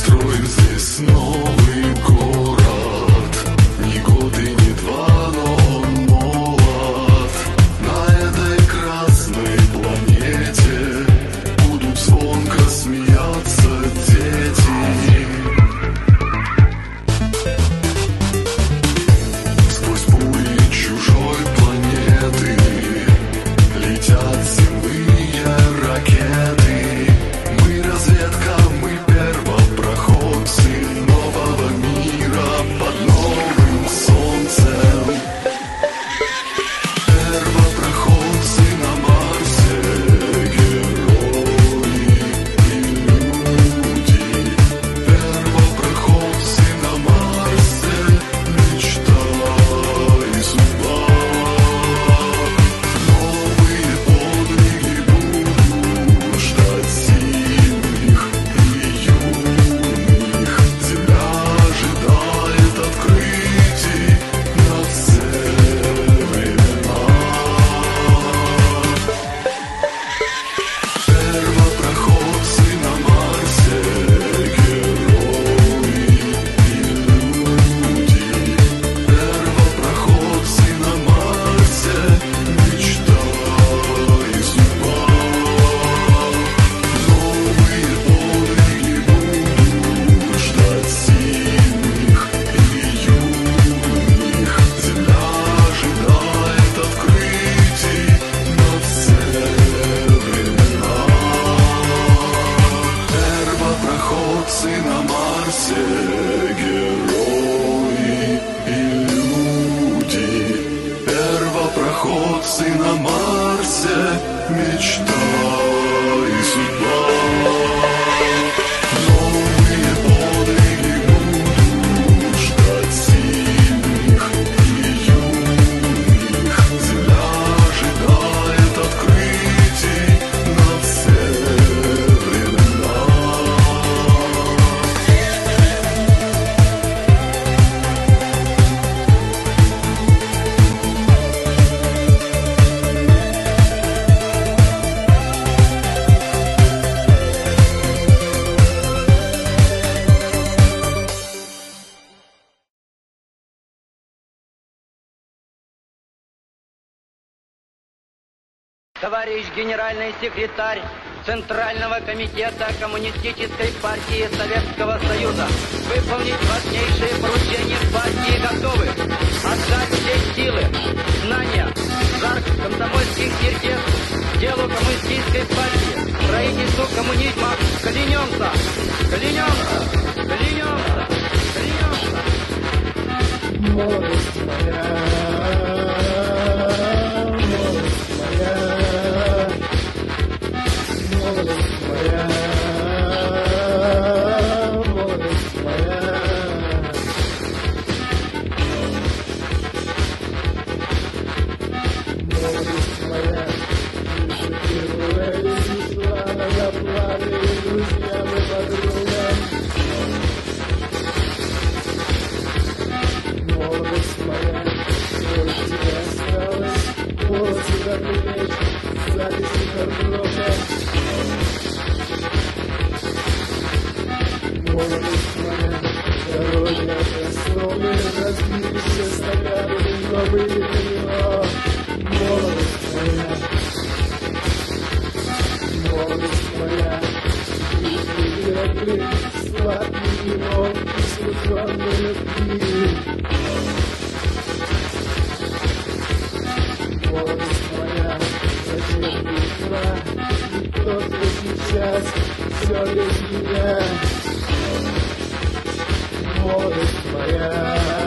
строим здесь новый город товарищ генеральный секретарь Центрального комитета Коммунистической партии Советского Союза. Выполнить важнейшие поручения партии готовы. Отдать все силы, знания, жар комсомольских сердец, делу коммунистической партии, строительству коммунизма. Клянемся! Клянемся! Клянемся! Клянемся! Молодец, Yeah. What is my yeah.